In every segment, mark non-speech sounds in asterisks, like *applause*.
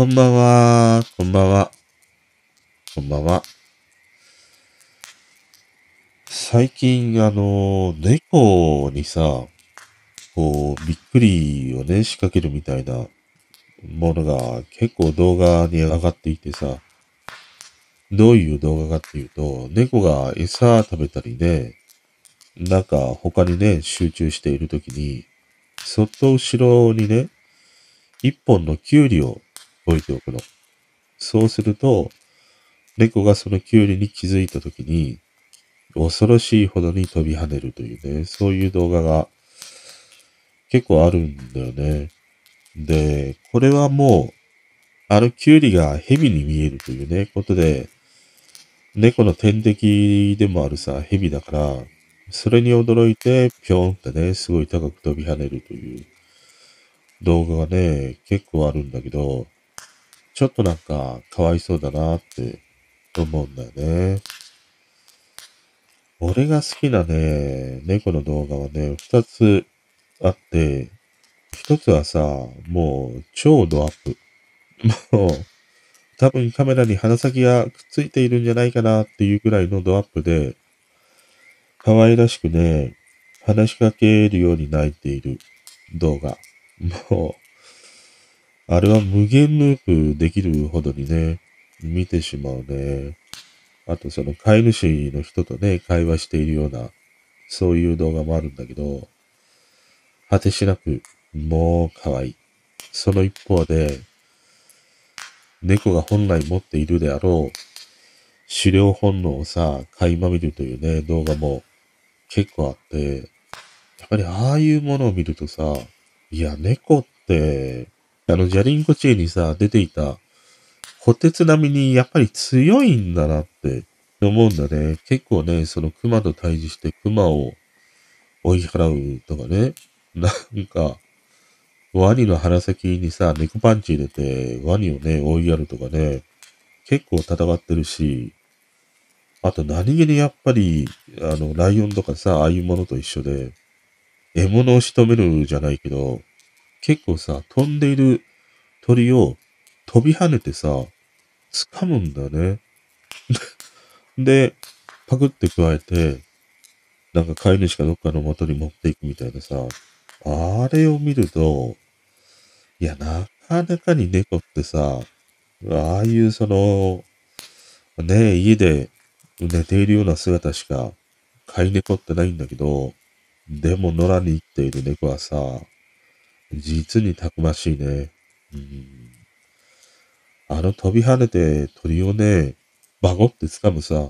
こんばんは、こんばんは、こんばんは。最近、あの、猫にさ、こう、びっくりをね、仕掛けるみたいなものが結構動画に上がっていてさ、どういう動画かっていうと、猫が餌食べたりね、なんか他にね、集中しているときに、そっと後ろにね、一本のキュウリを置いておくの。そうすると、猫がそのキュウリに気づいたときに、恐ろしいほどに飛び跳ねるというね、そういう動画が結構あるんだよね。で、これはもう、あのキュウリが蛇に見えるというね、ことで、猫の天敵でもあるさ、蛇だから、それに驚いて、ぴょんってね、すごい高く飛び跳ねるという動画がね、結構あるんだけど、ちょっとなんか、かわいそうだなって思うんだよね。俺が好きなね、猫の動画はね、二つあって、一つはさ、もう超ドアップ。*laughs* もう、多分カメラに鼻先がくっついているんじゃないかなっていうくらいのドアップで、可愛らしくね、話しかけるように泣いている動画。もう、あれは無限ループできるほどにね、見てしまうね。あとその飼い主の人とね、会話しているような、そういう動画もあるんだけど、果てしなく、もう可愛い。その一方で、猫が本来持っているであろう、狩猟本能をさ、垣間見るというね、動画も結構あって、やっぱりああいうものを見るとさ、いや、猫って、あの、ジャリンコチエにさ、出ていた、虎鉄並みにやっぱり強いんだなって思うんだね。結構ね、その熊と対峙して熊を追い払うとかね。なんか、ワニの鼻先にさ、猫パンチ入れて、ワニをね、追いやるとかね、結構戦ってるし、あと何気にやっぱり、あの、ライオンとかさ、ああいうものと一緒で、獲物を仕留めるじゃないけど、結構さ、飛んでいる鳥を飛び跳ねてさ、掴むんだね。*laughs* で、パクって加えて、なんか飼い主かどっかの元に持っていくみたいなさ、あれを見ると、いや、なかなかに猫ってさ、ああいうその、ね家で寝ているような姿しか飼い猫ってないんだけど、でも野良に生きている猫はさ、実にたくましいね。うん、あの飛び跳ねて鳥をね、バゴって掴むさ、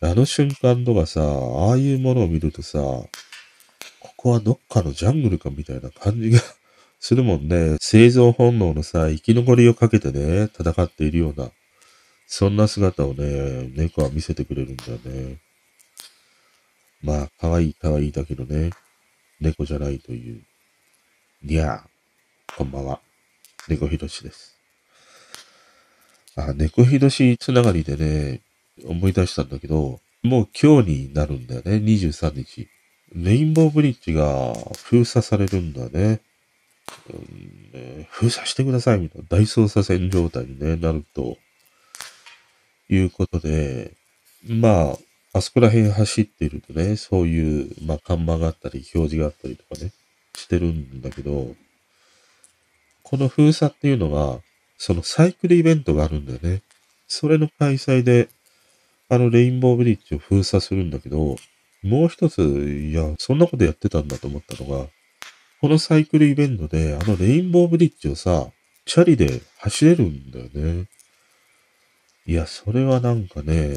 あの瞬間とかさ、ああいうものを見るとさ、ここはどっかのジャングルかみたいな感じが *laughs* するもんね。生存本能のさ、生き残りをかけてね、戦っているような、そんな姿をね、猫は見せてくれるんだよね。まあ、可愛い可愛いだけどね、猫じゃないという。にゃー、こんばんは。猫ひろしです。あ、猫ひろしつながりでね、思い出したんだけど、もう今日になるんだよね、23日。レインボーブリッジが封鎖されるんだね。うんね封鎖してくださいみたいな大捜査線状態に、ね、なるということで、まあ、あそこら辺走っているとね、そういう、まあ、看板があったり、表示があったりとかね、してるんだけど、この封鎖っていうのは、そのサイクルイベントがあるんだよね。それの開催で、あのレインボーブリッジを封鎖するんだけど、もう一つ、いや、そんなことやってたんだと思ったのが、このサイクルイベントで、あのレインボーブリッジをさ、チャリで走れるんだよね。いや、それはなんかね、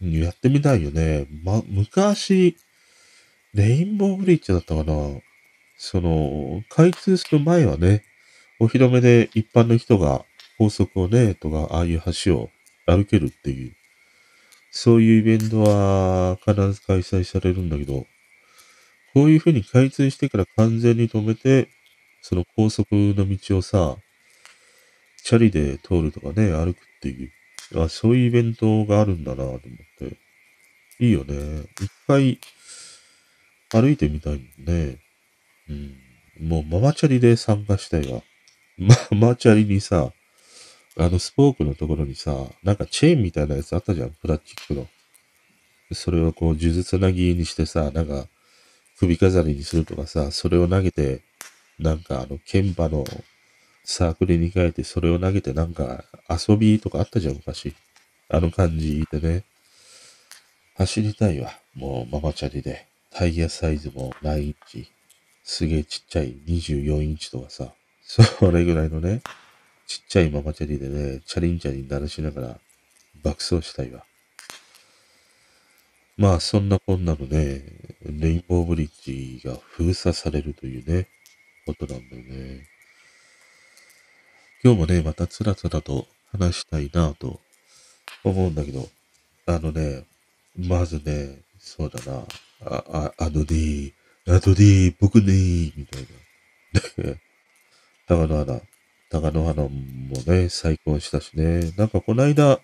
やってみたいよね。ま、昔、レインボーブリッジだったかなその、開通する前はね、お披露目で一般の人が高速をね、とか、ああいう橋を歩けるっていう、そういうイベントは必ず開催されるんだけど、こういうふうに開通してから完全に止めて、その高速の道をさ、チャリで通るとかね、歩くっていう、あそういうイベントがあるんだなと思って。いいよね。一回歩いてみたいもんね。うん。もうママチャリで参加したいわ。ママチャリにさ、あのスポークのところにさ、なんかチェーンみたいなやつあったじゃん、プラスチックの。それをこう、数珠つなぎにしてさ、なんか、首飾りにするとかさ、それを投げて、なんかあの、剣馬のサークルに変えて、それを投げてなんか遊びとかあったじゃん、昔。あの感じでね。走りたいわ。もうママチャリで。タイヤサイズも9インチ。すげえちっちゃい24インチとかさ。*laughs* それぐらいのね、ちっちゃいママチャリでね、チャリンチャリン鳴らしながら爆走したいわ。まあ、そんなこんなのね、レインボーブリッジが封鎖されるというね、ことなんだよね。今日もね、またつらつらと話したいなぁと思うんだけど、あのね、まずね、そうだな、あ、あ、あのね、あとで、僕ね、みたいな。*laughs* 高野花、高野花もね、再婚したしね、なんかこの間、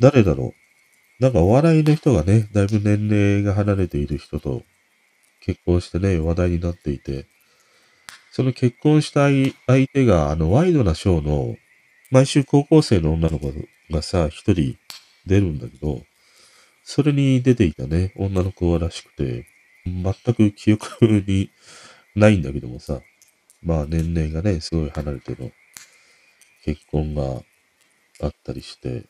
誰だろう。なんかお笑いの人がね、だいぶ年齢が離れている人と結婚してね、話題になっていて、その結婚した相手が、あの、ワイドなショーの、毎週高校生の女の子がさ、一人出るんだけど、それに出ていたね、女の子らしくて、全く記憶にないんだけどもさ、まあ年齢がね、すごい離れての結婚があったりして、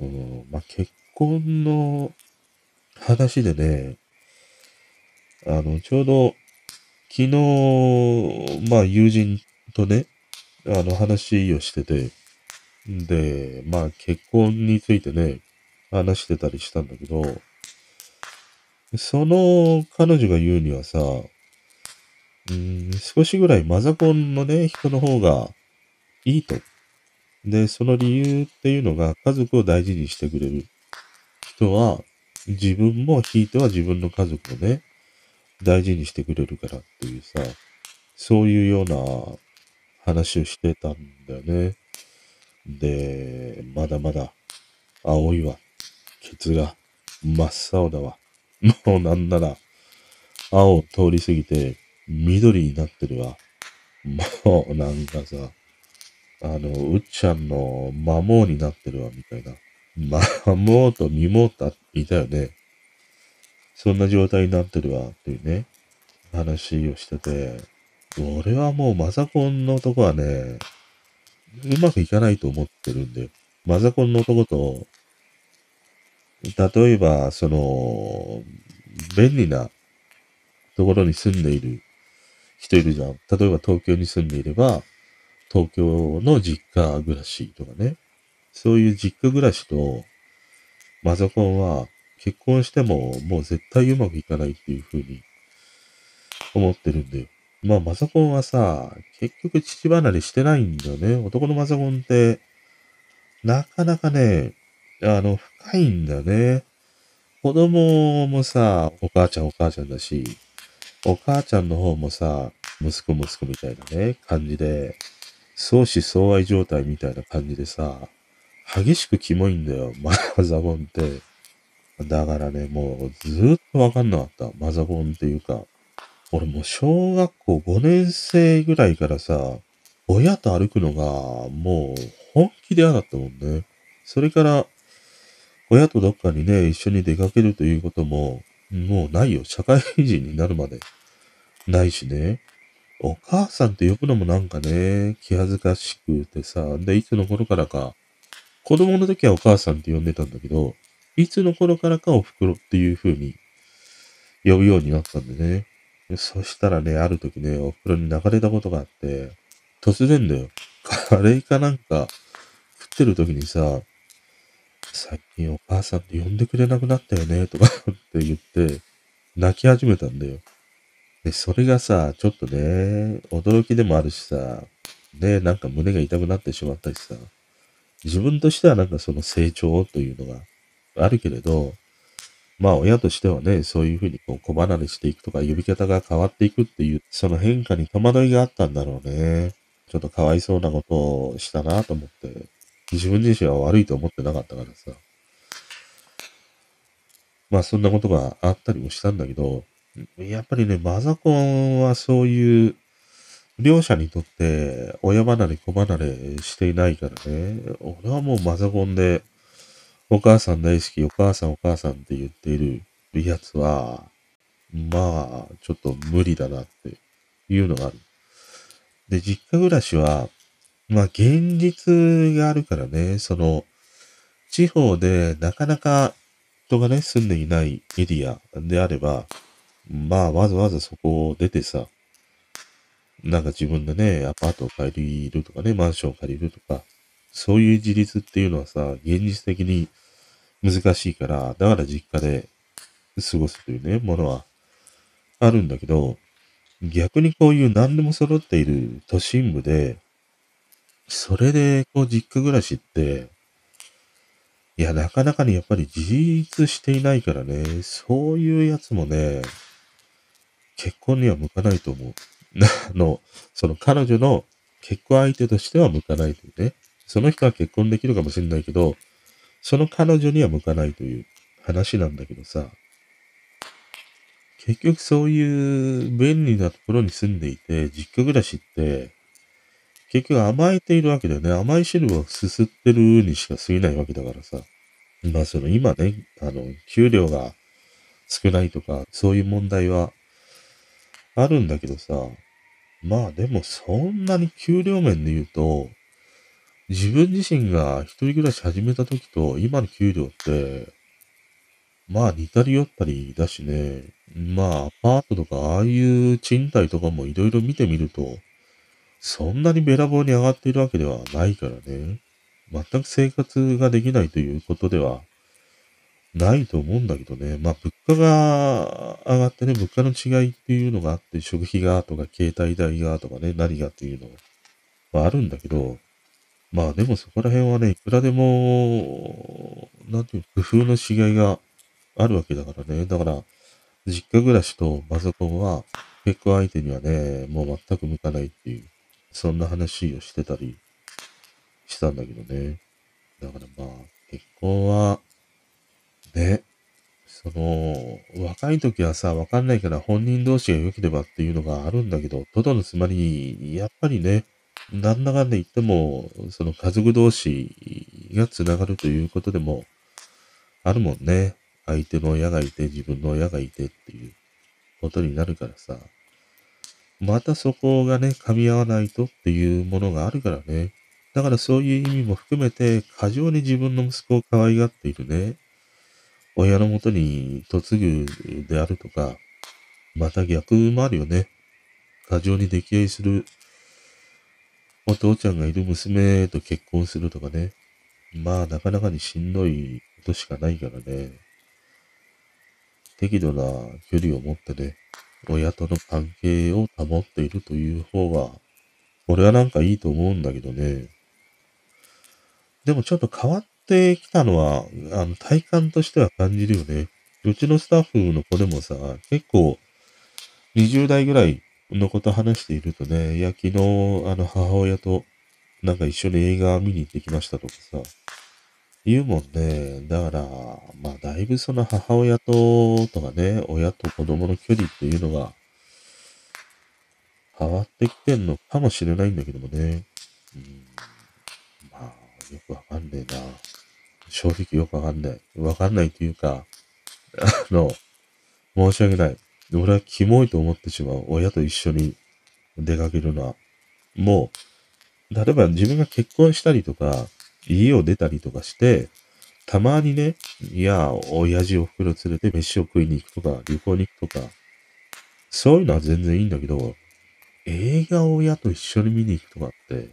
うん、まあ結婚の話でね、あの、ちょうど昨日、まあ友人とね、あの話をしてて、で、まあ結婚についてね、話してたりしたんだけど、その彼女が言うにはさ、うん、少しぐらいマザコンのね、人の方がいいと。で、その理由っていうのが家族を大事にしてくれる人は、自分もひいては自分の家族をね、大事にしてくれるからっていうさ、そういうような話をしてたんだよね。で、まだまだ青いわ。ケツが真っ青だわ。*laughs* もうなんなら、青通り過ぎて緑になってるわ。もうなんかさ、あの、うっちゃんのマモーになってるわ、みたいな。マモーとミモーといたよね。そんな状態になってるわ、っていうね、話をしてて、俺はもうマザコンの男はね、うまくいかないと思ってるんで、マザコンの男と、例えば、その、便利なところに住んでいる人いるじゃん。例えば東京に住んでいれば、東京の実家暮らしとかね。そういう実家暮らしと、マザコンは結婚してももう絶対うまくいかないっていう風に思ってるんで。まあマザコンはさ、結局父離れしてないんだよね。男のマザコンって、なかなかね、あの、いんだね。子供もさ、お母ちゃんお母ちゃんだし、お母ちゃんの方もさ、息子息子みたいなね、感じで、相思相愛状態みたいな感じでさ、激しくキモいんだよ、マザコンって。だからね、もうずっとわかんなかった。マザコンっていうか。俺もう小学校5年生ぐらいからさ、親と歩くのがもう本気で嫌だったもんね。それから、親とどっかにね、一緒に出かけるということも、もうないよ。社会人になるまで。ないしね。お母さんって呼ぶのもなんかね、気恥ずかしくてさ、で、いつの頃からか、子供の時はお母さんって呼んでたんだけど、いつの頃からかお袋っていう風に呼ぶようになったんでね。そしたらね、ある時ね、お袋に流れたことがあって、突然だよ。カレーかなんか食ってる時にさ、最近お母さんって呼んでくれなくなったよね、とか *laughs* って言って、泣き始めたんだよ。で、それがさ、ちょっとね、驚きでもあるしさ、ね、なんか胸が痛くなってしまったりさ、自分としてはなんかその成長というのがあるけれど、まあ親としてはね、そういうふうにこう子離れしていくとか呼び方が変わっていくっていう、その変化に戸惑いがあったんだろうね。ちょっとかわいそうなことをしたなと思って、自分自身は悪いと思ってなかったからさ。まあそんなことがあったりもしたんだけど、やっぱりね、マザコンはそういう両者にとって親離れ子離れしていないからね。俺はもうマザコンで、お母さん大好き、お母さんお母さんって言っているやつは、まあ、ちょっと無理だなっていうのがある。で、実家暮らしは、まあ現実があるからね、その、地方でなかなか人がね、住んでいないエリアであれば、まあ、わざわざそこを出てさ、なんか自分でね、アパートを借りるとかね、マンションを借りるとか、そういう自立っていうのはさ、現実的に難しいから、だから実家で過ごすというね、ものはあるんだけど、逆にこういう何でも揃っている都心部で、それでこう実家暮らしって、いや、なかなかにやっぱり自立していないからね、そういうやつもね、結婚には向かないと思う。*laughs* あの、その彼女の結婚相手としては向かないというね。その人は結婚できるかもしれないけど、その彼女には向かないという話なんだけどさ、結局そういう便利なところに住んでいて、実家暮らしって、結局甘えているわけだよね。甘い汁をすすってるにしか過ぎないわけだからさ。まあその今ね、あの、給料が少ないとか、そういう問題はあるんだけどさ、まあでもそんなに給料面で言うと、自分自身が一人暮らし始めた時と今の給料って、まあ似たり寄ったりだしね、まあアパートとかああいう賃貸とかもいろいろ見てみると、そんなにべらぼうに上がっているわけではないからね。全く生活ができないということではないと思うんだけどね。まあ、物価が上がってね、物価の違いっていうのがあって、食費がとか、携帯代がとかね、何がっていうのはあるんだけど、まあでもそこら辺はね、いくらでも、なんていう工夫のしがいがあるわけだからね。だから、実家暮らしとマザコンは、結婚相手にはね、もう全く向かないっていう、そんな話をしてたりしたんだけどね。だからまあ、結婚は、ね。その、若い時はさ、わかんないから本人同士が良ければっていうのがあるんだけど、トドのつまり、やっぱりね、なんだかんだ言っても、その家族同士が繋がるということでも、あるもんね。相手の親がいて、自分の親がいてっていうことになるからさ。またそこがね、噛み合わないとっていうものがあるからね。だからそういう意味も含めて、過剰に自分の息子を可愛がっているね。親のもとに嫁ぐであるとか、また逆もあるよね。過剰に溺愛するお父ちゃんがいる娘と結婚するとかね。まあ、なかなかにしんどいことしかないからね。適度な距離を持ってね、親との関係を保っているという方が、俺はなんかいいと思うんだけどね。でもちょっと変わってきたのは、あの、体感としては感じるよね。うちのスタッフの子でもさ、結構、20代ぐらいのこと話しているとね、いや、昨日、あの、母親と、なんか一緒に映画見に行ってきましたとかさ、言うもんね。だから、まあ、だいぶその母親と、とかね、親と子供の距離っていうのが、変わってきてんのかもしれないんだけどもね。うん、まあ、よくわかんねえな。正直よくわかんない。わかんないっていうか、あの、申し訳ない。俺はキモいと思ってしまう。親と一緒に出かけるのは。もう、例えば自分が結婚したりとか、家を出たりとかして、たまにね、いや、親父お袋連れて飯を食いに行くとか、旅行に行くとか、そういうのは全然いいんだけど、映画を親と一緒に見に行くとかって、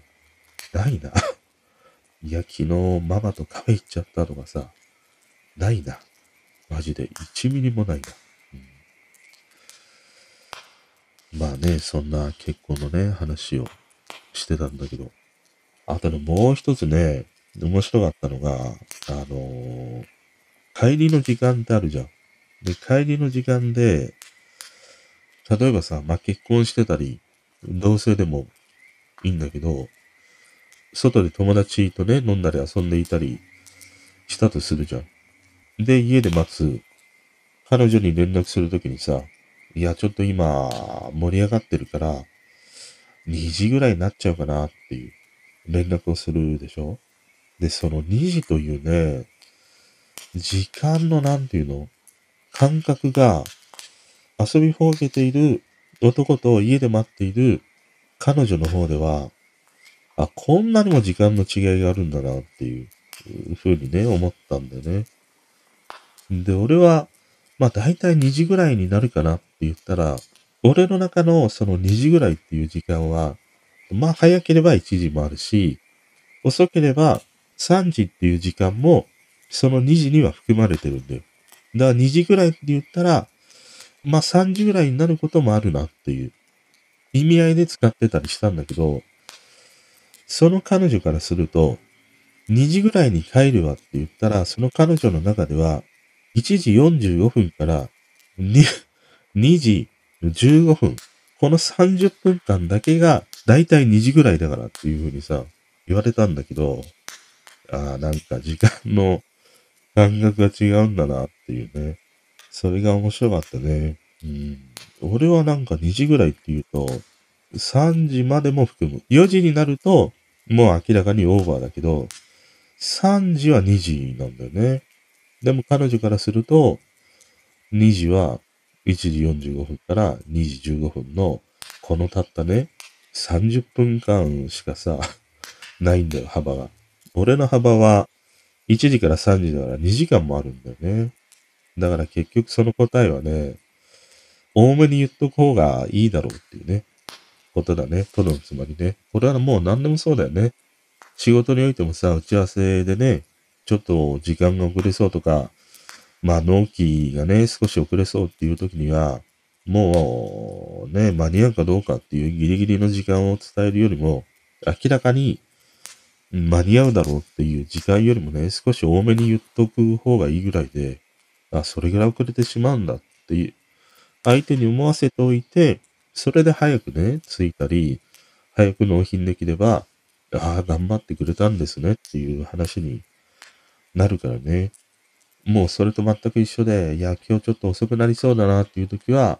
ないな。*laughs* いや、昨日ママとカフェ行っちゃったとかさ、ないな。マジで1ミリもないな。うん、まあね、そんな結婚のね、話をしてたんだけど、あとね、もう一つね、面白かったのが、あのー、帰りの時間ってあるじゃん。で、帰りの時間で、例えばさ、まあ、結婚してたり、同性でもいいんだけど、外で友達とね、飲んだり遊んでいたりしたとするじゃん。で、家で待つ。彼女に連絡するときにさ、いや、ちょっと今、盛り上がってるから、2時ぐらいになっちゃうかなっていう連絡をするでしょで、その2時というね、時間のなんていうの感覚が遊びほうけている男と家で待っている彼女の方では、あ、こんなにも時間の違いがあるんだなっていうふうにね、思ったんだよね。で、俺は、まあ大体2時ぐらいになるかなって言ったら、俺の中のその2時ぐらいっていう時間は、まあ早ければ1時もあるし、遅ければ3時っていう時間も、その2時には含まれてるんだよ。だから2時ぐらいって言ったら、まあ3時ぐらいになることもあるなっていう意味合いで使ってたりしたんだけど、その彼女からすると、2時ぐらいに帰るわって言ったら、その彼女の中では、1時45分から 2, 2時15分、この30分間だけが、だいたい2時ぐらいだからっていう風にさ、言われたんだけど、ああ、なんか時間の *laughs* 感覚が違うんだなっていうね。それが面白かったね。うん。俺はなんか2時ぐらいって言うと、3時までも含む。4時になると、もう明らかにオーバーだけど、3時は2時なんだよね。でも彼女からすると、2時は1時45分から2時15分の、このたったね、30分間しかさ、ないんだよ、幅が。俺の幅は、1時から3時だから2時間もあるんだよね。だから結局その答えはね、多めに言っとく方がいいだろうっていうね、ことだね。とのつまりね。これはもう何でもそうだよね。仕事においてもさ、打ち合わせでね、ちょっと時間が遅れそうとか、まあ納期がね、少し遅れそうっていう時には、もうね、間に合うかどうかっていうギリギリの時間を伝えるよりも、明らかに間に合うだろうっていう時間よりもね、少し多めに言っとく方がいいぐらいで、あ、それぐらい遅れてしまうんだっていう、相手に思わせておいて、それで早くね、着いたり、早く納品できれば、ああ、頑張ってくれたんですねっていう話になるからね。もうそれと全く一緒で、いや、今日ちょっと遅くなりそうだなっていう時は、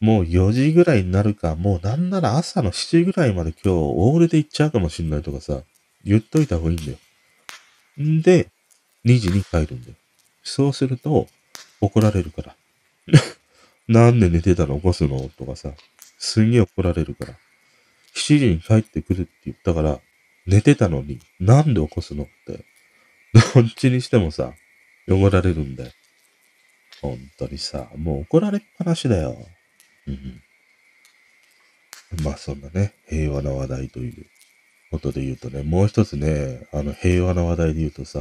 もう4時ぐらいになるか、もうなんなら朝の7時ぐらいまで今日オールで行っちゃうかもしんないとかさ、言っといた方がいいんだよ。んで、2時に帰るんだよ。そうすると、怒られるから。*laughs* なんで寝てたの？起こすの？とかさ、すんげえ怒られるから。7時に帰ってくるって言ったから、寝てたのに、なんで起こすの？って。どっちにしてもさ、汚られるんだよ。本当にさ、もう怒られっぱなしだよ。うん。まあそんなね、平和な話題ということで言うとね、もう一つね、あの平和な話題で言うとさ、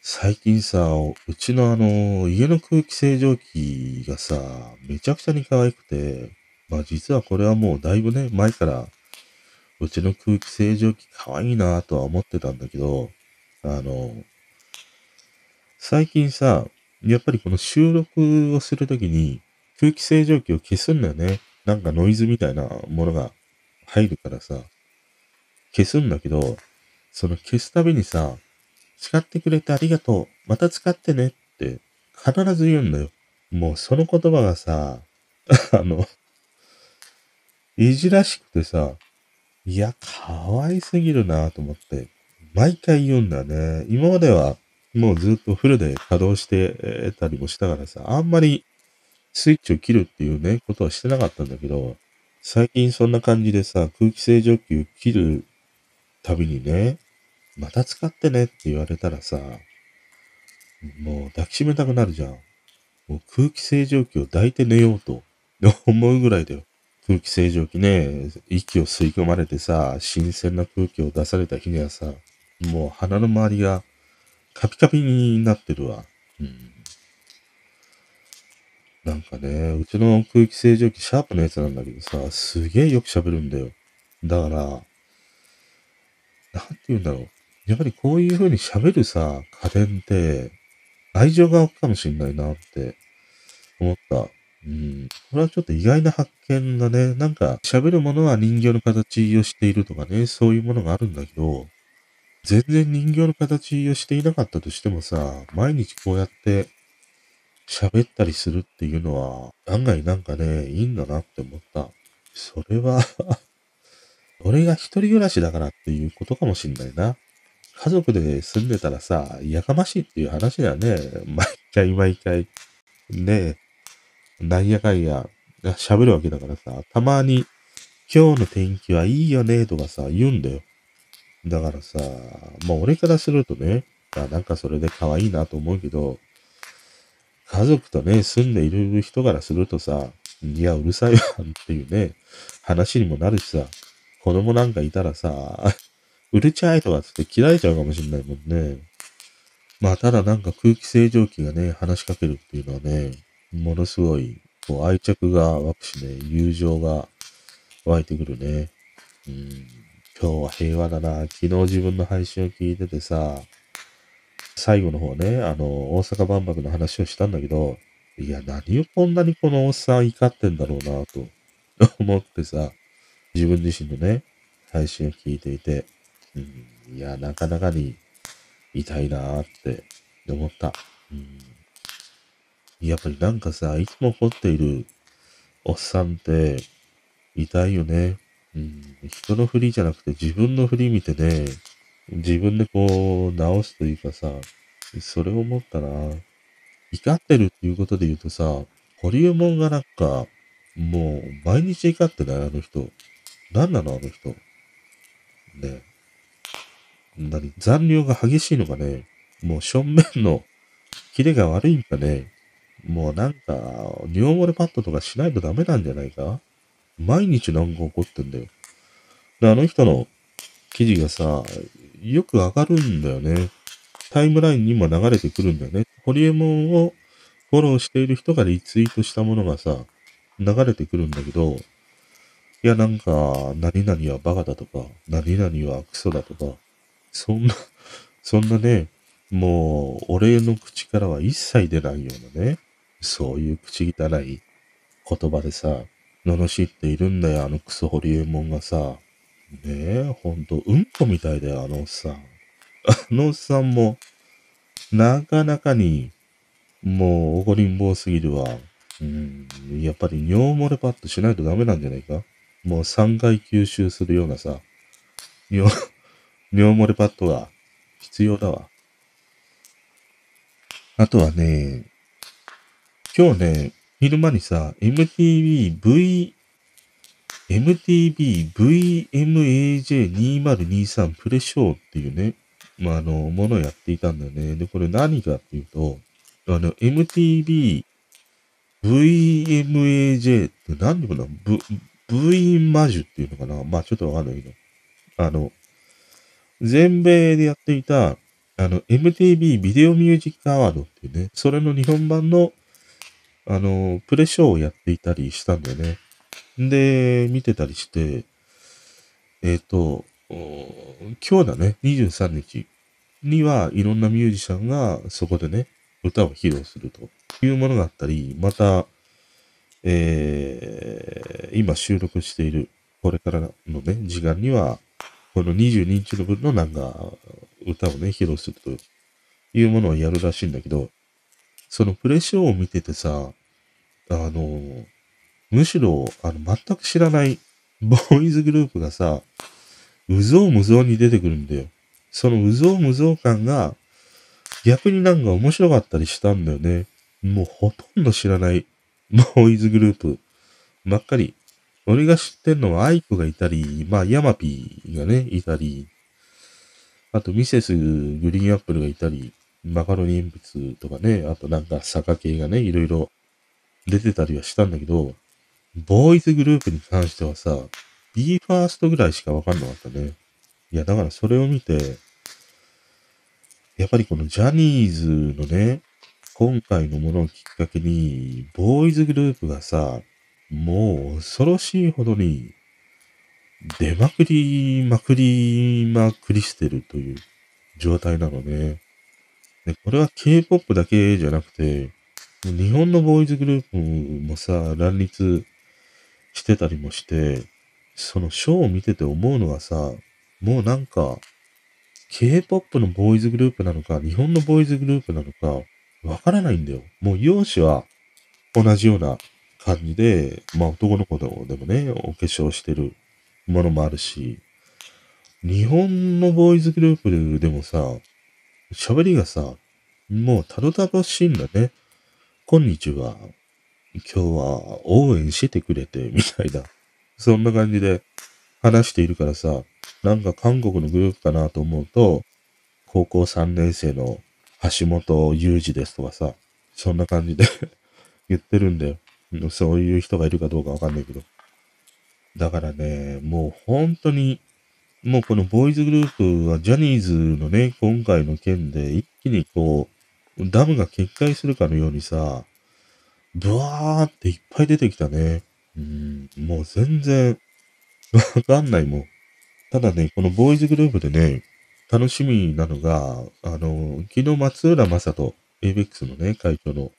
最近さ、うちのあの、家の空気清浄機がさ、めちゃくちゃに可愛くて、まあ実はこれはもうだいぶね、前から、うちの空気清浄機可愛いなとは思ってたんだけど、あの、最近さ、やっぱりこの収録をするときに空気清浄機を消すんだよね。なんかノイズみたいなものが入るからさ、消すんだけど、その消すたびにさ、使ってくれてありがとう。また使ってねって必ず言うんだよ。もうその言葉がさ、*laughs* あの、いじらしくてさ、いや、可愛すぎるなと思って、毎回言うんだね。今まではもうずっとフルで稼働してたりもしたからさ、あんまりスイッチを切るっていうね、ことはしてなかったんだけど、最近そんな感じでさ、空気清浄機を切るたびにね、また使ってねって言われたらさ、もう抱きしめたくなるじゃん。もう空気清浄機を抱いて寝ようと思うぐらいだよ。空気清浄機ね、息を吸い込まれてさ、新鮮な空気を出された日にはさ、もう鼻の周りがカピカピになってるわ。うん。なんかね、うちの空気清浄機シャープなやつなんだけどさ、すげえよく喋るんだよ。だから、なんて言うんだろう。やっぱりこういう風に喋るさ、家電って、愛情が湧くかもしんないなって思った。うん。これはちょっと意外な発見だね。なんか、喋るものは人形の形をしているとかね、そういうものがあるんだけど、全然人形の形をしていなかったとしてもさ、毎日こうやって喋ったりするっていうのは、案外なんかね、いいんだなって思った。それは俺が一人暮らしだからっていうことかもしんないな。家族で住んでたらさ、やかましいっていう話だよね。毎回毎回。ねなんやかんや、喋るわけだからさ、たまに、今日の天気はいいよね、とかさ、言うんだよ。だからさ、まあ俺からするとね、あなんかそれで可愛いなと思うけど、家族とね、住んでいる人からするとさ、いや、うるさいわっていうね、話にもなるしさ、子供なんかいたらさ、*laughs* うるちゃいとかつって切られちゃうかもしんないもんね。まあ、ただなんか空気清浄機がね、話しかけるっていうのはね、ものすごい、こう愛着が湧くしね、友情が湧いてくるね。うん、今日は平和だな。昨日自分の配信を聞いててさ、最後の方ね、あの、大阪万博の話をしたんだけど、いや、何をこんなにこのおっさん怒ってんだろうなと思ってさ、自分自身のね、配信を聞いていて、うん、いや、なかなかに痛いなーって思った。うん、やっぱりなんかさ、いつも怒っているおっさんって痛いよね。うん、人の振りじゃなくて自分の振り見てね、自分でこう直すというかさ、それを思ったな。怒ってるっていうことで言うとさ、ホリエモンがなんか、もう毎日怒ってない？あの人。何なのあの人。ね。何？残量が激しいのかね。もう正面のキレが悪いんかね。もうなんか、尿漏れパッドとかしないとダメなんじゃないか？毎日なんか起こってんだよ。で、あの人の記事がさ、よく上がるんだよね。タイムラインにも流れてくるんだよね。ホリエモンをフォローしている人がリツイートしたものがさ、流れてくるんだけど、いや、なんか、何々はバカだとか、何々はクソだとか、そんな、そんなね、もう、俺の口からは一切出ないようなね、そういう口汚い言葉でさ、罵っているんだよ、あのクソホリエモンがさ。ねえ、ほんと、うんこみたいだよ、あのおっさん。あのおっさんも、なかなかに、もう、怒りん坊すぎるわ。うん、やっぱり尿漏れパッドしないとダメなんじゃないか？もう3回吸収するようなさ、尿、尿漏れパッドが必要だわ。あとはね、今日ね、昼間にさ、MTV V、MTV VMAJ2023 プレショーっていうね、まあ、あの、ものをやっていたんだよね。で、これ何かっていうと、あの、MTV VMAJ って何でもな、ブ、ブインマジュっていうのかな？まあちょっとわかんないけど。あの、全米でやっていた、あの、MTV ビデオミュージックアワードっていうね、それの日本版の、あの、プレショーをやっていたりしたんだよね。で、見てたりして、えっ、ー、と、今日だね、23日にはいろんなミュージシャンがそこでね、歌を披露するというものがあったり、また、えー、今収録している、これからのね、時間には、この22日の分のなんか、歌をね、披露するというものをやるらしいんだけど、そのプレショーを見ててさ、あの、むしろ、あの、全く知らないボーイズグループがさ、うぞうむぞうに出てくるんだよ。そのうぞうむぞう感が、逆になんか面白かったりしたんだよね。もうほとんど知らないボーイズグループばっかり。俺が知ってんのはアイクがいたり、まあヤマピーがね、いたり、あとミセスグリーンアップルがいたり、マカロニ鉛筆とかね、あとなんか坂系がね、いろいろ出てたりはしたんだけど、ボーイズグループに関してはさ、BE:FIRST ぐらいしかわかんなかったね。いや、だからそれを見て、やっぱりこのジャニーズのね、今回のものをきっかけに、ボーイズグループがさ、もう恐ろしいほどに出まくりまくりまくりしてるという状態なのね。でこれは K-POP だけじゃなくて、日本のボーイズグループもさ、乱立してたりもして、そのショーを見てて思うのはさ、もうなんか、K-POP のボーイズグループなのか、日本のボーイズグループなのか、わからないんだよ。もう容姿は同じような感じで、まあ男の子でもね、お化粧してるものもあるし、日本のボーイズグループでもさ、喋りがさ、もうたどたどしいんだね。こんにちは。今日は応援してくれて、みたいな。そんな感じで話しているからさ、なんか韓国のグループかなと思うと、高校3年生の橋本裕二ですとかさ、そんな感じで *laughs* 言ってるんだよ。そういう人がいるかどうかわかんないけど。だからね、もう本当に、もうこのボーイズグループはジャニーズのね、今回の件で一気にこう、ダムが決壊するかのようにさ、ブワーっていっぱい出てきたね。うん、もう全然、わかんないもん。ただね、このボーイズグループでね、楽しみなのが、あの、昨日松浦正人、ABEX のね、会長の、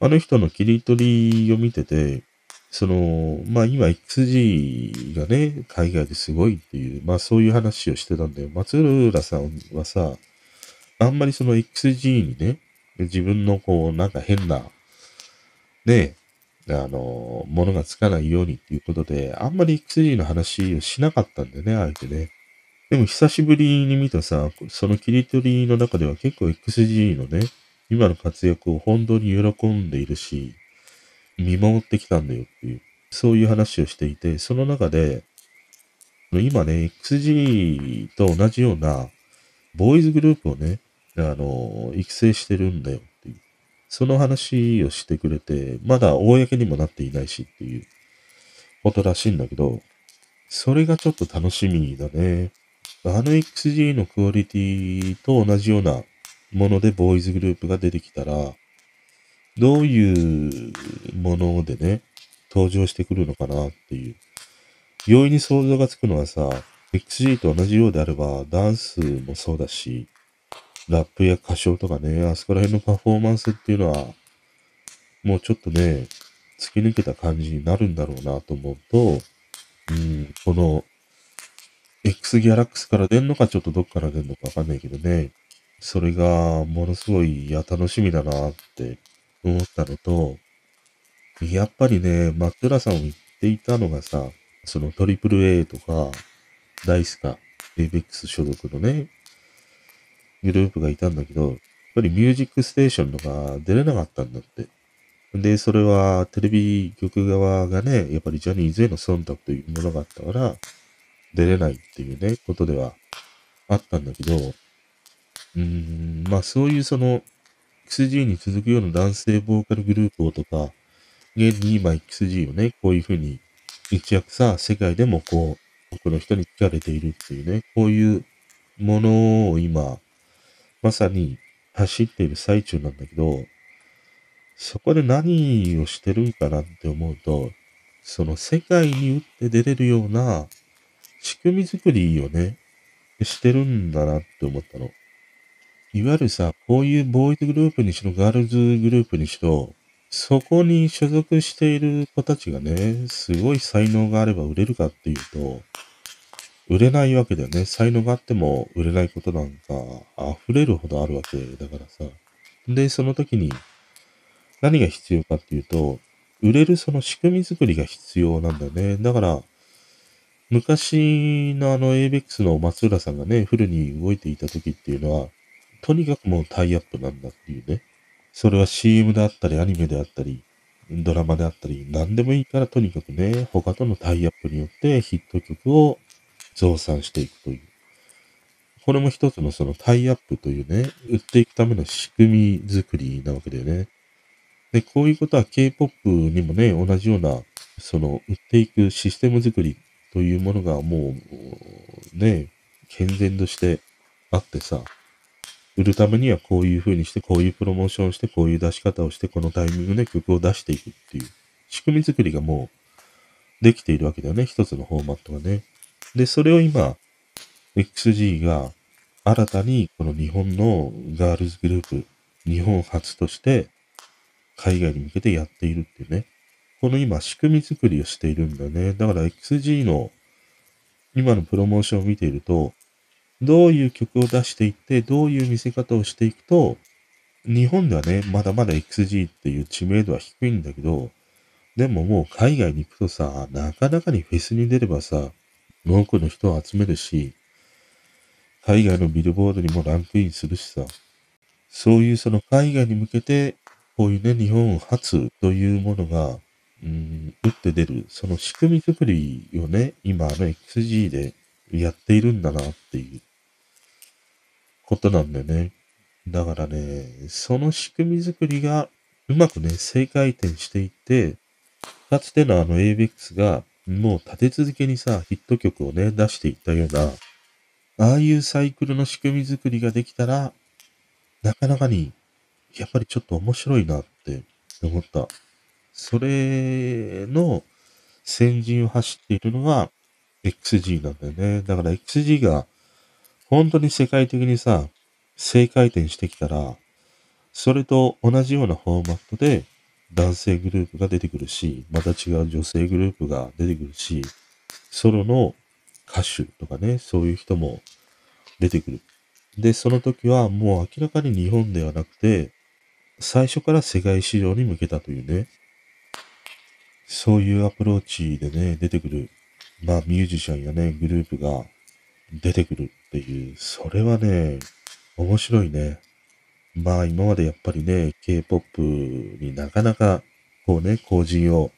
あの人の切り取りを見てて、その、まあ今 XG がね、海外ですごいっていう、まあそういう話をしてたんだよ。松浦さんはさ、あんまりその XG にね、自分のこう、なんか変な、ね、あの、ものがつかないようにっていうことで、あんまり XG の話をしなかったんだよね、あえてね。でも久しぶりに見たさ、その切り取りの中では結構 XG のね、今の活躍を本当に喜んでいるし、見守ってきたんだよっていう、そういう話をしていて、その中で、今ね、XG と同じような、ボーイズグループをね、あの、育成してるんだよっていう。その話をしてくれて、まだ公にもなっていないしっていうことらしいんだけど、それがちょっと楽しみだね。あの XG のクオリティと同じようなものでボーイズグループが出てきたら、どういうものでね、登場してくるのかなっていう。容易に想像がつくのはさ、XG と同じようであれば、ダンスもそうだし、ラップや歌唱とかね、あそこら辺のパフォーマンスっていうのは、もうちょっとね、突き抜けた感じになるんだろうなと思うと、うん、この X ギャラックスから出んのかちょっとどっから出んのかわかんないけどね、それがものすごい、いや、楽しみだなって思ったのと、やっぱりね、マットラさんを言っていたのがさ、そのトリプル a とか、ダイスか、エイベックス所属のね、グループがいたんだけど、やっぱりミュージックステーションとか出れなかったんだって。で、それはテレビ局側がね、やっぱりジャニーズへの忖度というものがあったから、出れないっていうね、ことではあったんだけど、うーん、まあそういうその、XG に続くような男性ボーカルグループをとか、現に今 XG をね、こういうふうに一躍さ、世界でもこう、多くの人に聞かれているっていうね、こういうものを今、まさに走っている最中なんだけど、そこで何をしてるんかなって思うと、その世界に打って出れるような仕組み作りをね、してるんだなって思ったの。いわゆるさ、こういうボーイズグループにしろ、ガールズグループにしろ、そこに所属している子たちがね、すごい才能があれば売れるかっていうと、売れないわけだよね。才能があっても売れないことなんか溢れるほどあるわけだからさ。で、その時に何が必要かっていうと、売れるその仕組み作りが必要なんだよね。だから、昔のあの ABEX の松浦さんがね、フルに動いていた時っていうのは、とにかくもうタイアップなんだっていうね。それは CM であったり、アニメであったり、ドラマであったり、何でもいいからとにかくね、他とのタイアップによってヒット曲を増産していくという。これも一つのそのタイアップというね、売っていくための仕組み作りなわけだよね。で、こういうことは K-POP にもね、同じような、その売っていくシステム作りというものがもう、ね、健全としてあってさ、売るためにはこういう風にして、こういうプロモーションして、こういう出し方をして、このタイミングで曲を出していくっていう仕組み作りがもうできているわけだよね。一つのフォーマットがね。で、それを今、XG が新たにこの日本のガールズグループ、日本初として海外に向けてやっているっていうね。この今仕組み作りをしているんだね。だから XG の今のプロモーションを見ていると、どういう曲を出していって、どういう見せ方をしていくと、日本ではね、まだまだ XG っていう知名度は低いんだけど、でももう海外に行くとさ、なかなかにフェスに出ればさ、多くの人を集めるし、海外のビルボードにもランクインするしさ、そういうその海外に向けて、こういうね、日本初というものが、うん、打って出る、その仕組み作りをね、今あの XG でやっているんだなっていうことなんだよね。だからね、その仕組み作りがうまくね、正回転していって、かつてのあの ABEX がもう立て続けにさ、ヒット曲をね、出していったような、ああいうサイクルの仕組み作りができたら、なかなかに、やっぱりちょっと面白いなって思った。それの先陣を走っているのが XG なんだよね。だから XG が本当に世界的にさ、正回転してきたら、それと同じようなフォーマットで男性グループが出てくるし、また違う女性グループが出てくるし、ソロの歌手とかね、そういう人も出てくる。で、その時はもう明らかに日本ではなくて、最初から世界市場に向けたというね、そういうアプローチでね、出てくる、まあミュージシャンやね、グループが出てくるっていう、それはね、面白いね。まあ今までやっぱりね、K-POP になかなかこうね、後陣を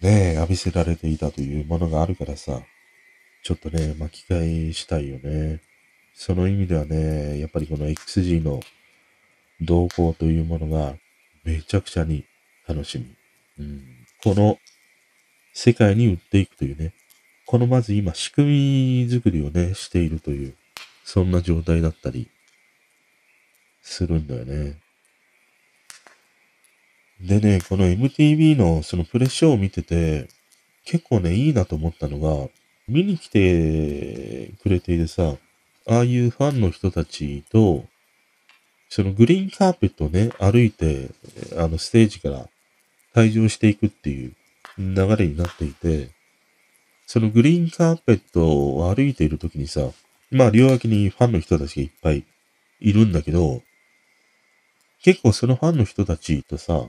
ね、浴びせられていたというものがあるからさ、ちょっとね、巻き返したいよね。その意味ではね、やっぱりこの XG の動向というものがめちゃくちゃに楽しみ。この世界に売っていくというね、このまず今仕組み作りをね、しているという、そんな状態だったりするんだよね。でね、この MTV のそのプレッシャーを見てて、結構ね、いいなと思ったのが、見に来てくれているさ、ああいうファンの人たちと、そのグリーンカーペットをね、歩いて、あのステージから退場していくっていう流れになっていて、そのグリーンカーペットを歩いている時にさ、まあ両脇にファンの人たちがいっぱいいるんだけど、結構そのファンの人たちとさ、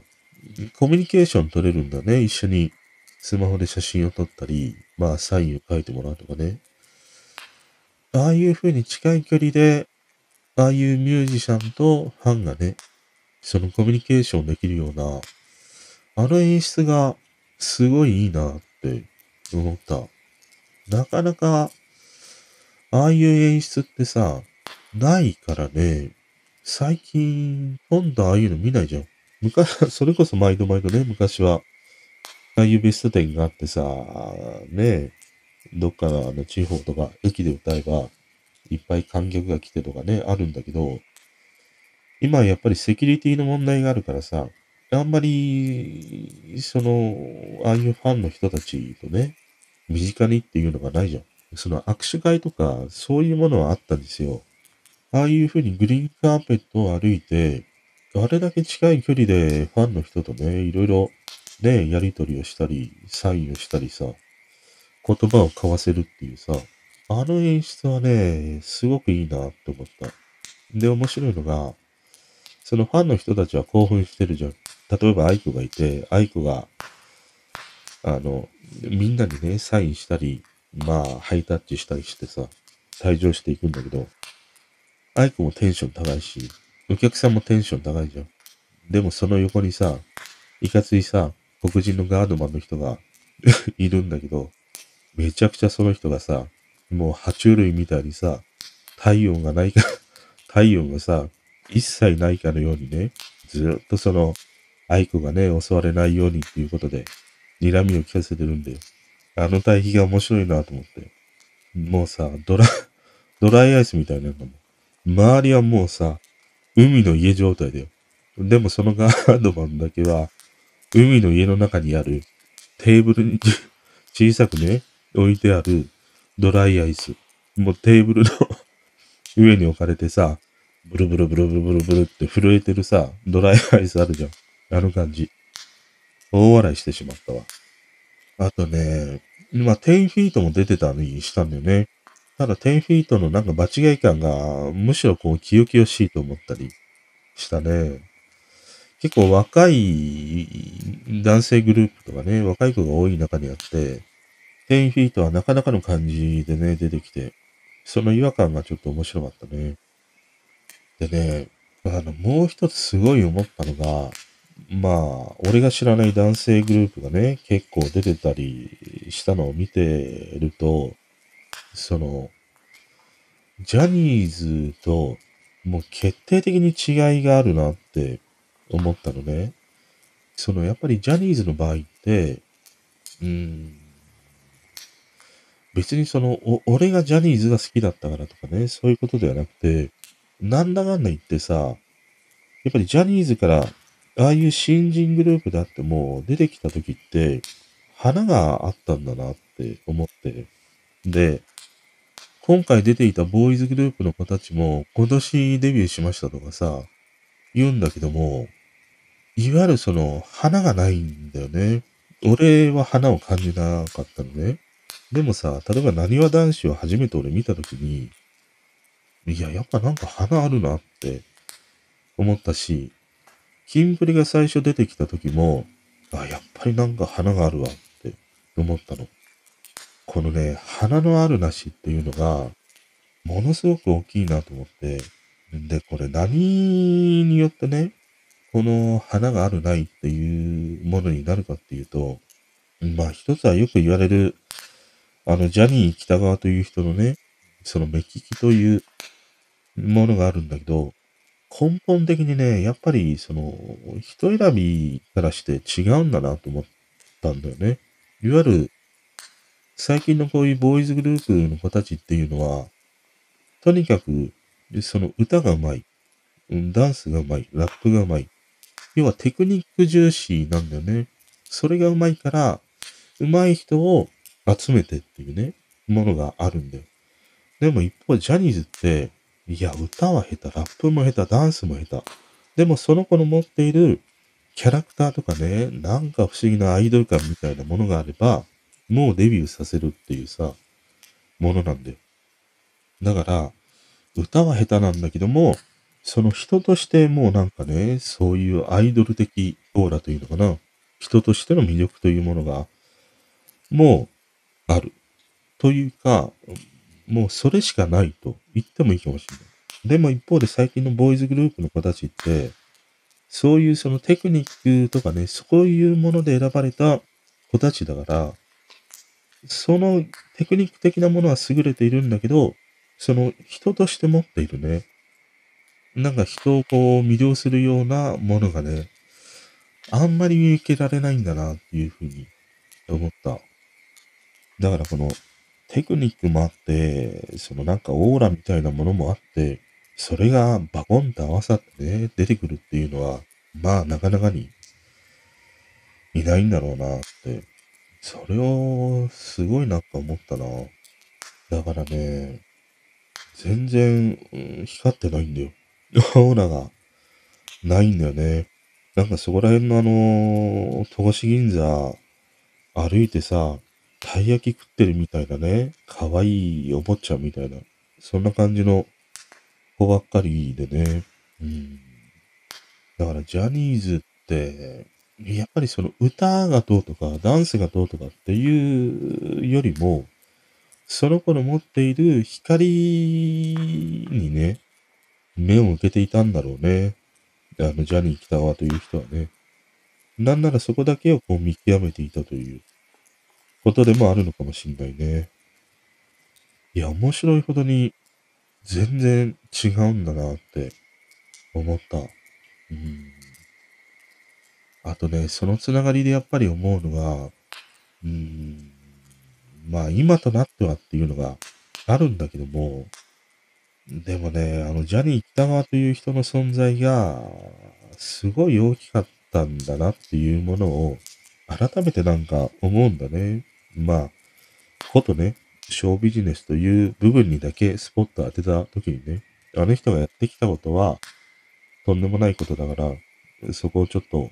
コミュニケーション取れるんだね。一緒にスマホで写真を撮ったり、まあサインを書いてもらうとかね。ああいう風に近い距離で、ああいうミュージシャンとファンがね、そのコミュニケーションできるような、あの演出がすごいいいなって思った。なかなか、ああいう演出ってさ、ないからね、最近、今度ああいうの見ないじゃん。昔、*laughs* それこそ毎度毎度ね、昔は、ああいうベスト店があってさ、ね、どっかのあの地方とか駅で歌えば、いっぱい観客が来てとかね、あるんだけど、今やっぱりセキュリティの問題があるからさ、あんまり、その、ああいうファンの人たちとね、身近にっていうのがないじゃん。その握手会とか、そういうものはあったんですよ。ああいうふうにグリーンカーペットを歩いて、あれだけ近い距離でファンの人とね、いろいろね、やりとりをしたり、サインをしたりさ、言葉を交わせるっていうさ、あの演出はね、すごくいいなって思った。で、面白いのが、そのファンの人たちは興奮してるじゃん。例えばアイコがいて、アイコが、あの、みんなにね、サインしたり、まあ、ハイタッチしたりしてさ、退場していくんだけど、アイコもテンション高いし、お客さんもテンション高いじゃん。でもその横にさ、いかついさ、黒人のガードマンの人が *laughs* いるんだけど、めちゃくちゃその人がさ、もう爬虫類みたいにさ、体温がないか体温がさ、一切ないかのようにね、ずっとその、アイコがね、襲われないようにっていうことで、睨みを利かせてるんで、あの対比が面白いなと思って。もうさ、ドラ、*laughs* ドライアイスみたいなんだも。周りはもうさ、海の家状態だよ。でもそのガードマンだけは、海の家の中にあるテーブルに *laughs* 小さくね、置いてあるドライアイス。もうテーブルの上に置かれてさ、ブルブルブルブルブルブルって震えてるさ、ドライアイスあるじゃん。あの感じ。大笑いしてしまったわ。あとね、まあ、10フィートも出てたにしたんだよね。ただ10フィートのなんか場違い感がむしろこう清々しいと思ったりしたね。結構若い男性グループとかね、若い子が多い中にあって、10フィートはなかなかの感じでね、出てきて、その違和感がちょっと面白かったね。でね、あの、もう一つすごい思ったのが、まあ、俺が知らない男性グループがね、結構出てたりしたのを見てると、その、ジャニーズともう決定的に違いがあるなって思ったのね。その、やっぱりジャニーズの場合って、うん、別にその、俺がジャニーズが好きだったからとかね、そういうことではなくて、なんだかんだ言ってさ、やっぱりジャニーズからああいう新人グループだっても出てきた時って、花があったんだなって思って。で、今回出ていたボーイズグループの子たちも今年デビューしましたとかさ、言うんだけども、いわゆるその花がないんだよね。俺は花を感じなかったのね。でもさ、例えば何わ男子を初めて俺見たときに、いや、やっぱなんか花あるなって思ったし、キンプリが最初出てきた時も、あ、やっぱりなんか花があるわって思ったの。このね、花のあるなしっていうのが、ものすごく大きいなと思って、で、これ何によってね、この花があるないっていうものになるかっていうと、まあ一つはよく言われる、あの、ジャニー北川という人のね、その目利きというものがあるんだけど、根本的にね、やっぱり、その、人選びからして違うんだなと思ったんだよね。いわゆる、最近のこういうボーイズグループの子たちっていうのは、とにかく、その歌が上手い、ダンスが上手い、ラップが上手い。要はテクニック重視なんだよね。それが上手いから、上手い人を集めてっていうね、ものがあるんだよ。でも一方、ジャニーズって、いや、歌は下手、ラップも下手、ダンスも下手。でもその子の持っているキャラクターとかね、なんか不思議なアイドル感みたいなものがあれば、もうデビューさせるっていうさ、ものなんだよ。だから、歌は下手なんだけども、その人としてもうなんかね、そういうアイドル的オーラというのかな。人としての魅力というものが、もう、ある。というか、もうそれしかないと言ってもいいかもしれない。でも一方で最近のボーイズグループの子たちって、そういうそのテクニックとかね、そういうもので選ばれた子たちだから、そのテクニック的なものは優れているんだけど、その人として持っているね、なんか人をこう魅了するようなものがね、あんまり見受けられないんだなっていうふうに思った。だからこのテクニックもあって、そのなんかオーラみたいなものもあって、それがバコンと合わさってね、出てくるっていうのは、まあなかなかにいないんだろうなって、それをすごいなんか思ったな。だからね、全然、うん、光ってないんだよ。オーラがないんだよね。なんかそこら辺のあの、戸越銀座歩いてさ、たい焼き食ってるみたいなね、可愛いお坊ちゃんみたいな、そんな感じの子ばっかりでね。うん。だからジャニーズって、やっぱりその歌がどうとか、ダンスがどうとかっていうよりも、その子の持っている光にね、目を向けていたんだろうね。あの、ジャニー北川という人はね。なんならそこだけをこう見極めていたという。ことでもあるのかもしんないね。いや、面白いほどに全然違うんだなって思った。うん。あとね、そのつながりでやっぱり思うのが、うん、まあ今となってはっていうのがあるんだけども、でもね、あの、ジャニー北川という人の存在が、すごい大きかったんだなっていうものを、改めてなんか思うんだね。まあ、ことね、ショービジネスという部分にだけスポット当てた時にね、あの人がやってきたことは、とんでもないことだから、そこをちょっと、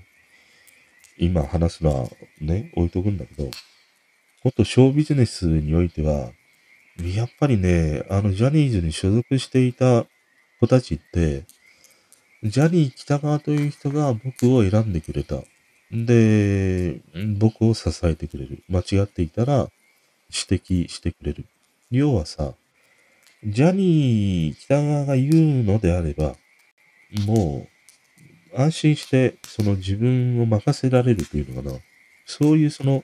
今話すのはね、置いとくんだけど、ことショービジネスにおいては、やっぱりね、あのジャニーズに所属していた子たちって、ジャニー北川という人が僕を選んでくれた。で、僕を支えてくれる。間違っていたら指摘してくれる。要はさ、ジャニー北川が言うのであれば、もう、安心して、その自分を任せられるというのかな。そういうその、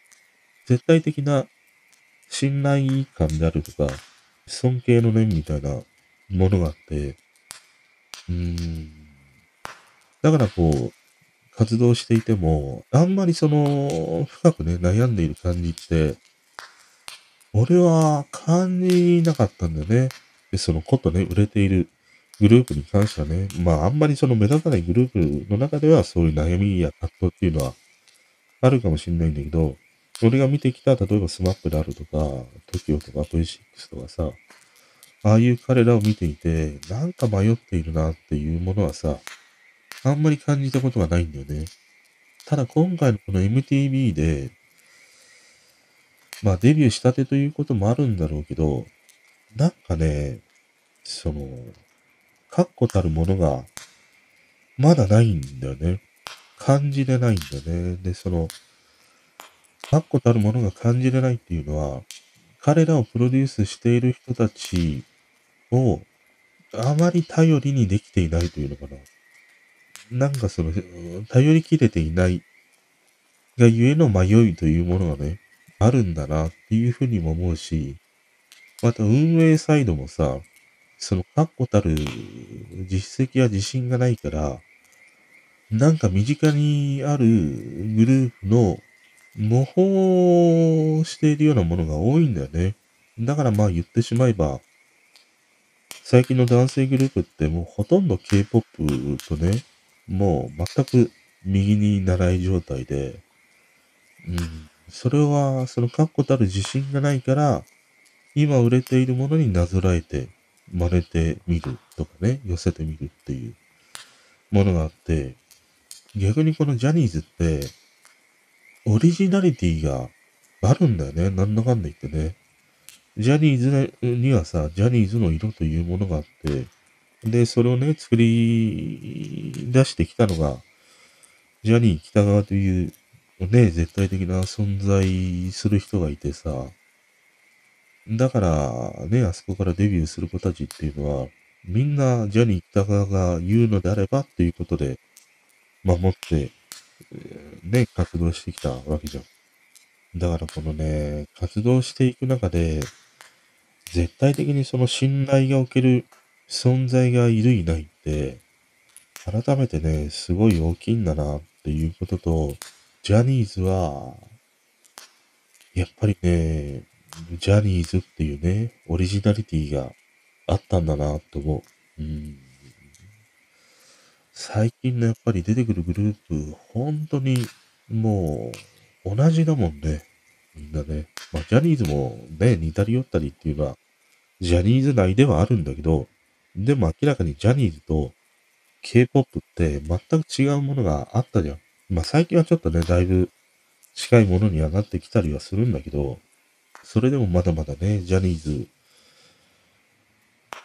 絶対的な信頼感であるとか、尊敬の念みたいなものがあって、うーん。だからこう、活動していても、あんまりその、深くね、悩んでいる感じって、俺は感じなかったんだよね。で、そのことね、売れているグループに関してはね、まああんまりその目立たないグループの中ではそういう悩みや葛藤っていうのはあるかもしれないんだけど、俺が見てきた、例えばスマップであるとか、TOKIO とか V6 とかさ、ああいう彼らを見ていて、なんか迷っているなっていうものはさ、あんまり感じたことがないんだよね。ただ今回のこの MTV で、まあデビューしたてということもあるんだろうけど、なんかね、その、確固たるものが、まだないんだよね。感じれないんだよね。で、その、確固たるものが感じれないっていうのは、彼らをプロデュースしている人たちを、あまり頼りにできていないというのかな。なんかその、頼りきれていないがゆえの迷いというものがね、あるんだなっていうふうにも思うし、また運営サイドもさ、その確固たる実績や自信がないから、なんか身近にあるグループの模倣しているようなものが多いんだよね。だからまあ言ってしまえば、最近の男性グループってもうほとんど K-POP とね、もう全く右に習い状態で、うん、それはその確固たる自信がないから、今売れているものになぞらえて真似てみるとかね、寄せてみるっていうものがあって、逆にこのジャニーズって、オリジナリティがあるんだよね。なんだかんだ言ってね。ジャニーズにはさ、ジャニーズの色というものがあって、で、それをね、作り出してきたのが、ジャニー北川というね、絶対的な存在する人がいてさ、だから、ね、あそこからデビューする子たちっていうのは、みんなジャニー北川が言うのであればっていうことで、守って、ね、活動してきたわけじゃん。だからこのね、活動していく中で、絶対的にその信頼がおける存在がいるいないって、改めてね、すごい大きいんだなっていうことと、ジャニーズは、やっぱりね、ジャニーズっていうね、オリジナリティがあったんだなと思う。うん。最近のやっぱり出てくるグループ、本当にもう同じだもんね。みんなね。まあ、ジャニーズもね、似たり寄ったりっていうのは、ジャニーズ内ではあるんだけど、でも明らかにジャニーズと K-POP って全く違うものがあったじゃん。まあ最近はちょっとね、だいぶ近いものにはなってきたりはするんだけど、それでもまだまだね、ジャニーズ、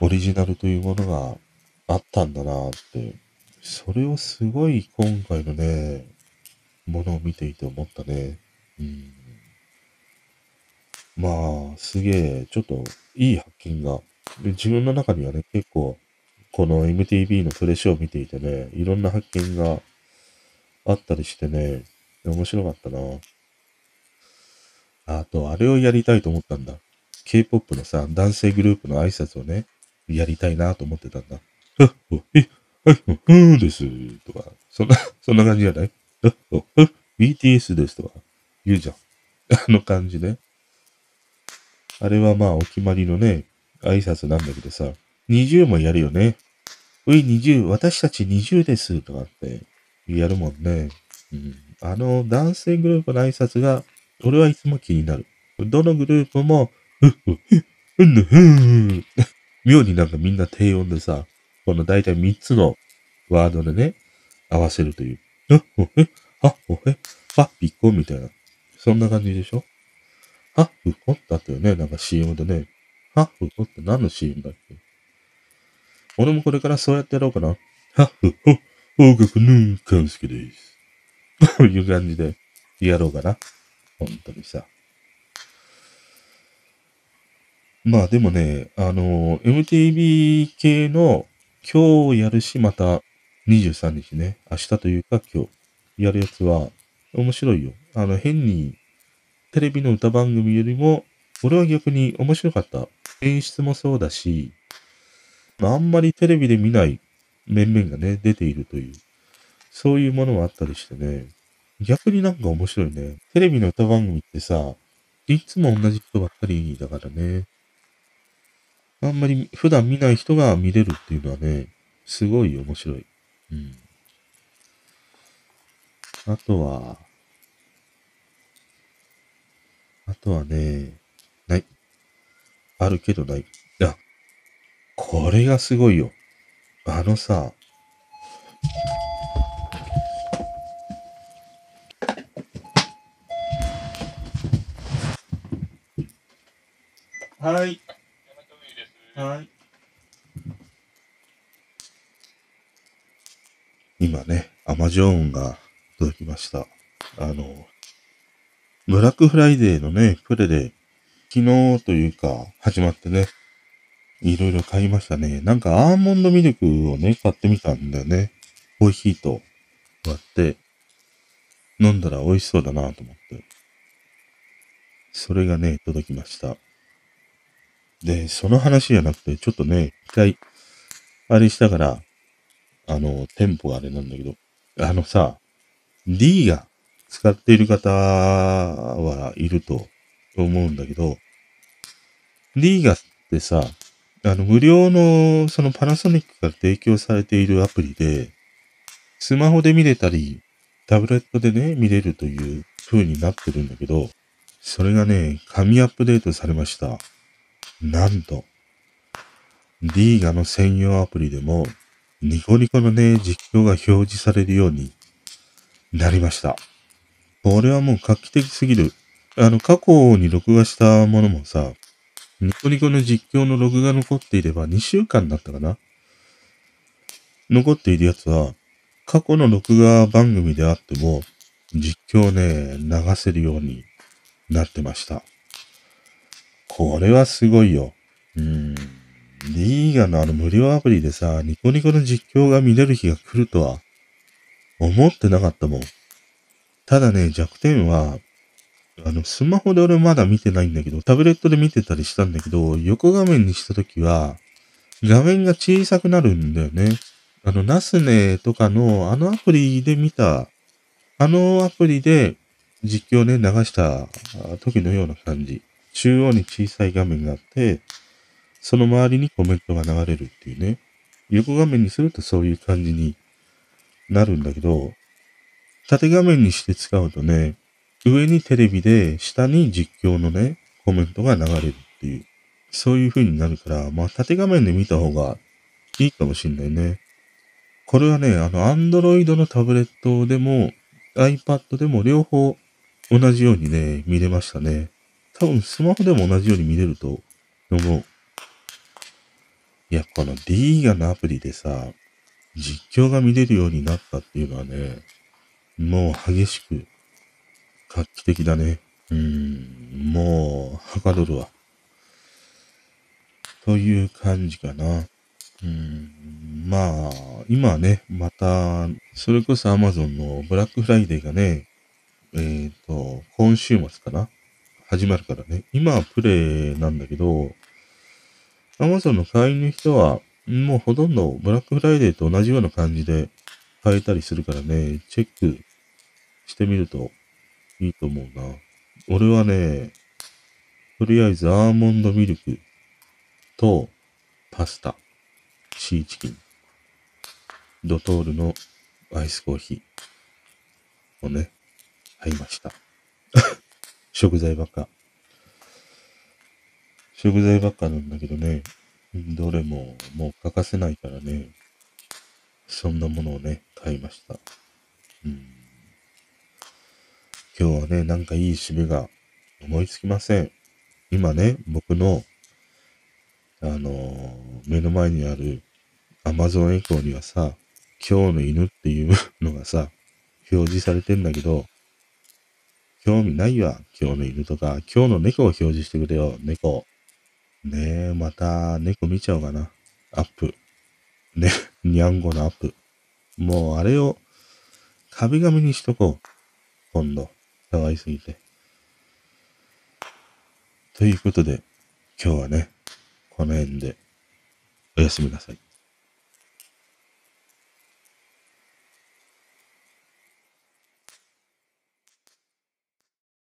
オリジナルというものがあったんだなって、それをすごい今回のね、ものを見ていて思ったね。うん。まあ、すげえ、ちょっといい発見が。自分の中にはね、結構、この MTV のプレッシャーを見ていてね、いろんな発見があったりしてね、面白かったな。あと、あれをやりたいと思ったんだ。K-POP のさ、男性グループの挨拶をね、やりたいなと思ってたんだ。ふっ、ほ、え、はい、ふです。とか、そんな、*laughs* そんな感じじゃない？ふっ、ほ、BTS ですとか言うじゃん。あの感じね。あれはまあお決まりのね、挨拶なんだけどさ、20もやるよね。うい20、私たち20ですとかってやるもんね。うん、あの男性グループの挨拶が俺はいつも気になる。どのグループも、ふっふっふんふん妙になんかみんな低音でさ、この大体3つのワードでね、合わせるという。えほえはほえはピコみたいな。そんな感じでしょはふこってあったよね。なんか CM でね。はふこって何の CM だっけ？俺もこれからそうやってやろうかな。はっふ、ほ、報告の勘介です。こういう感じでやろうかな。本当にさ。まあでもね、あの、MTV 系の今日やるし、また23日ね、明日というか今日やるやつは面白いよ。あの、変にテレビの歌番組よりも、俺は逆に面白かった。演出もそうだし、あんまりテレビで見ない面々がね、出ているという、そういうものもあったりしてね、逆になんか面白いね。テレビの歌番組ってさ、いつも同じ人ばっかりだからね。あんまり普段見ない人が見れるっていうのはね、すごい面白い。うん。あとは、あとはね、あるけどない。あ、これがすごいよ。あのさ、はい。はい。今ね、アマジョーンが届きました。あの、ブラックフライデーのね、プレで、昨日というか、始まってね、いろいろ買いましたね。なんかアーモンドミルクをね、買ってみたんだよね。コーヒーと割って、飲んだら美味しそうだなと思って。それがね、届きました。で、その話じゃなくて、ちょっとね、一回、あれしたから、あの、店舗があれなんだけど、あのさ、D が使っている方はいるとと思うんだけど、リーガってさ、あの、無料の、そのパナソニックから提供されているアプリで、スマホで見れたり、タブレットでね、見れるという風になってるんだけど、それがね、紙アップデートされました。なんと、ディーガの専用アプリでも、ニコニコのね、実況が表示されるようになりました。これはもう画期的すぎる。あの、過去に録画したものもさ、ニコニコの実況のログが残っていれば2週間だったかな？残っているやつは、過去の録画番組であっても、実況ね、流せるようになってました。これはすごいよ。うん。リーガのあの無料アプリでさ、ニコニコの実況が見れる日が来るとは、思ってなかったもん。ただね、弱点は、あの、スマホで俺まだ見てないんだけど、タブレットで見てたりしたんだけど、横画面にしたときは、画面が小さくなるんだよね。あの、ナスネとかの、あのアプリで見た、あのアプリで実況ね、流した時のような感じ。中央に小さい画面があって、その周りにコメントが流れるっていうね。横画面にするとそういう感じになるんだけど、縦画面にして使うとね、上にテレビで、下に実況のね、コメントが流れるっていう、そういう風になるから、まあ縦画面で見た方がいいかもしんないね。これはね、あの、Android のタブレットでも、iPad でも両方同じようにね、見れましたね。多分スマホでも同じように見れると思う。いや、この D がのアプリでさ、実況が見れるようになったっていうのはね、もう激しく、画期的だね。うん、もう、はかどるわ。という感じかな。うん、まあ、今はね、また、それこそ Amazon のブラックフライデーがね、えっ、ー、と、今週末かな？始まるからね。今はプレなんだけど、Amazon の会員の人は、もうほとんどブラックフライデーと同じような感じで買えたりするからね、チェックしてみるといいと思うな。俺はね、とりあえずアーモンドミルクとパスタ、シーチキン、ドトールのアイスコーヒーをね、買いました。*laughs* 食材ばっか。食材ばっかなんだけどね、どれももう欠かせないからね、そんなものをね、買いました。うん今日はね、なんかいい締めが思いつきません。今ね、僕の、あのー、目の前にある Amazon エコーにはさ、今日の犬っていう *laughs* のがさ、表示されてんだけど、興味ないわ、今日の犬とか、今日の猫を表示してくれよ、猫。ねえ、また猫見ちゃおうかな。アップ。ね、にゃんごのアップ。もうあれを壁紙にしとこう。今度。可愛すぎて。ということで、今日はね、この辺でおやすみなさい。